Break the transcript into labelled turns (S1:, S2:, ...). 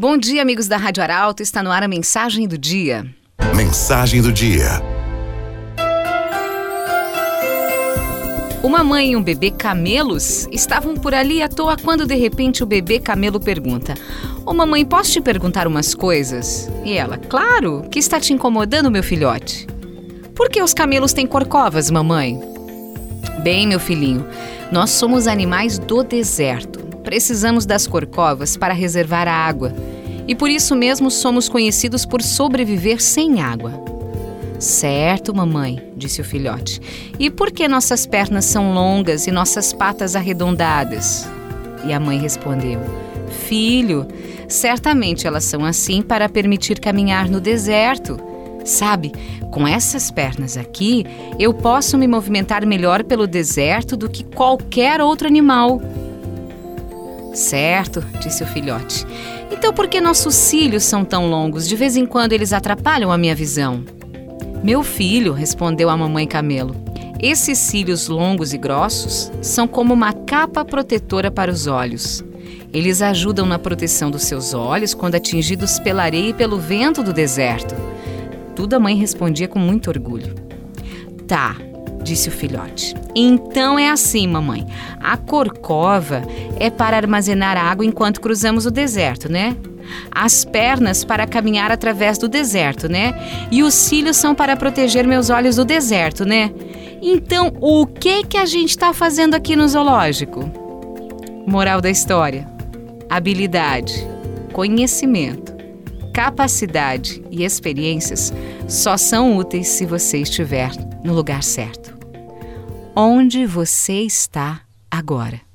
S1: Bom dia, amigos da Rádio Arauto. Está no ar a mensagem do dia.
S2: Mensagem do dia.
S1: Uma mãe e um bebê camelos estavam por ali à toa quando de repente o bebê camelo pergunta: Ô mamãe, posso te perguntar umas coisas? E ela: Claro, que está te incomodando, meu filhote? Por que os camelos têm corcovas, mamãe? Bem, meu filhinho, nós somos animais do deserto. Precisamos das corcovas para reservar a água e por isso mesmo somos conhecidos por sobreviver sem água. Certo, mamãe, disse o filhote. E por que nossas pernas são longas e nossas patas arredondadas? E a mãe respondeu: Filho, certamente elas são assim para permitir caminhar no deserto. Sabe, com essas pernas aqui, eu posso me movimentar melhor pelo deserto do que qualquer outro animal. Certo, disse o filhote. Então por que nossos cílios são tão longos? De vez em quando eles atrapalham a minha visão. Meu filho, respondeu a mamãe camelo, esses cílios longos e grossos são como uma capa protetora para os olhos. Eles ajudam na proteção dos seus olhos quando atingidos pela areia e pelo vento do deserto. Tudo a mãe respondia com muito orgulho. Tá, disse o filhote. Então é assim, mamãe. A corcova é para armazenar água enquanto cruzamos o deserto, né? As pernas para caminhar através do deserto, né? E os cílios são para proteger meus olhos do deserto, né? Então, o que que a gente está fazendo aqui no zoológico? Moral da história: habilidade, conhecimento, capacidade e experiências só são úteis se você estiver no lugar certo. Onde você está agora?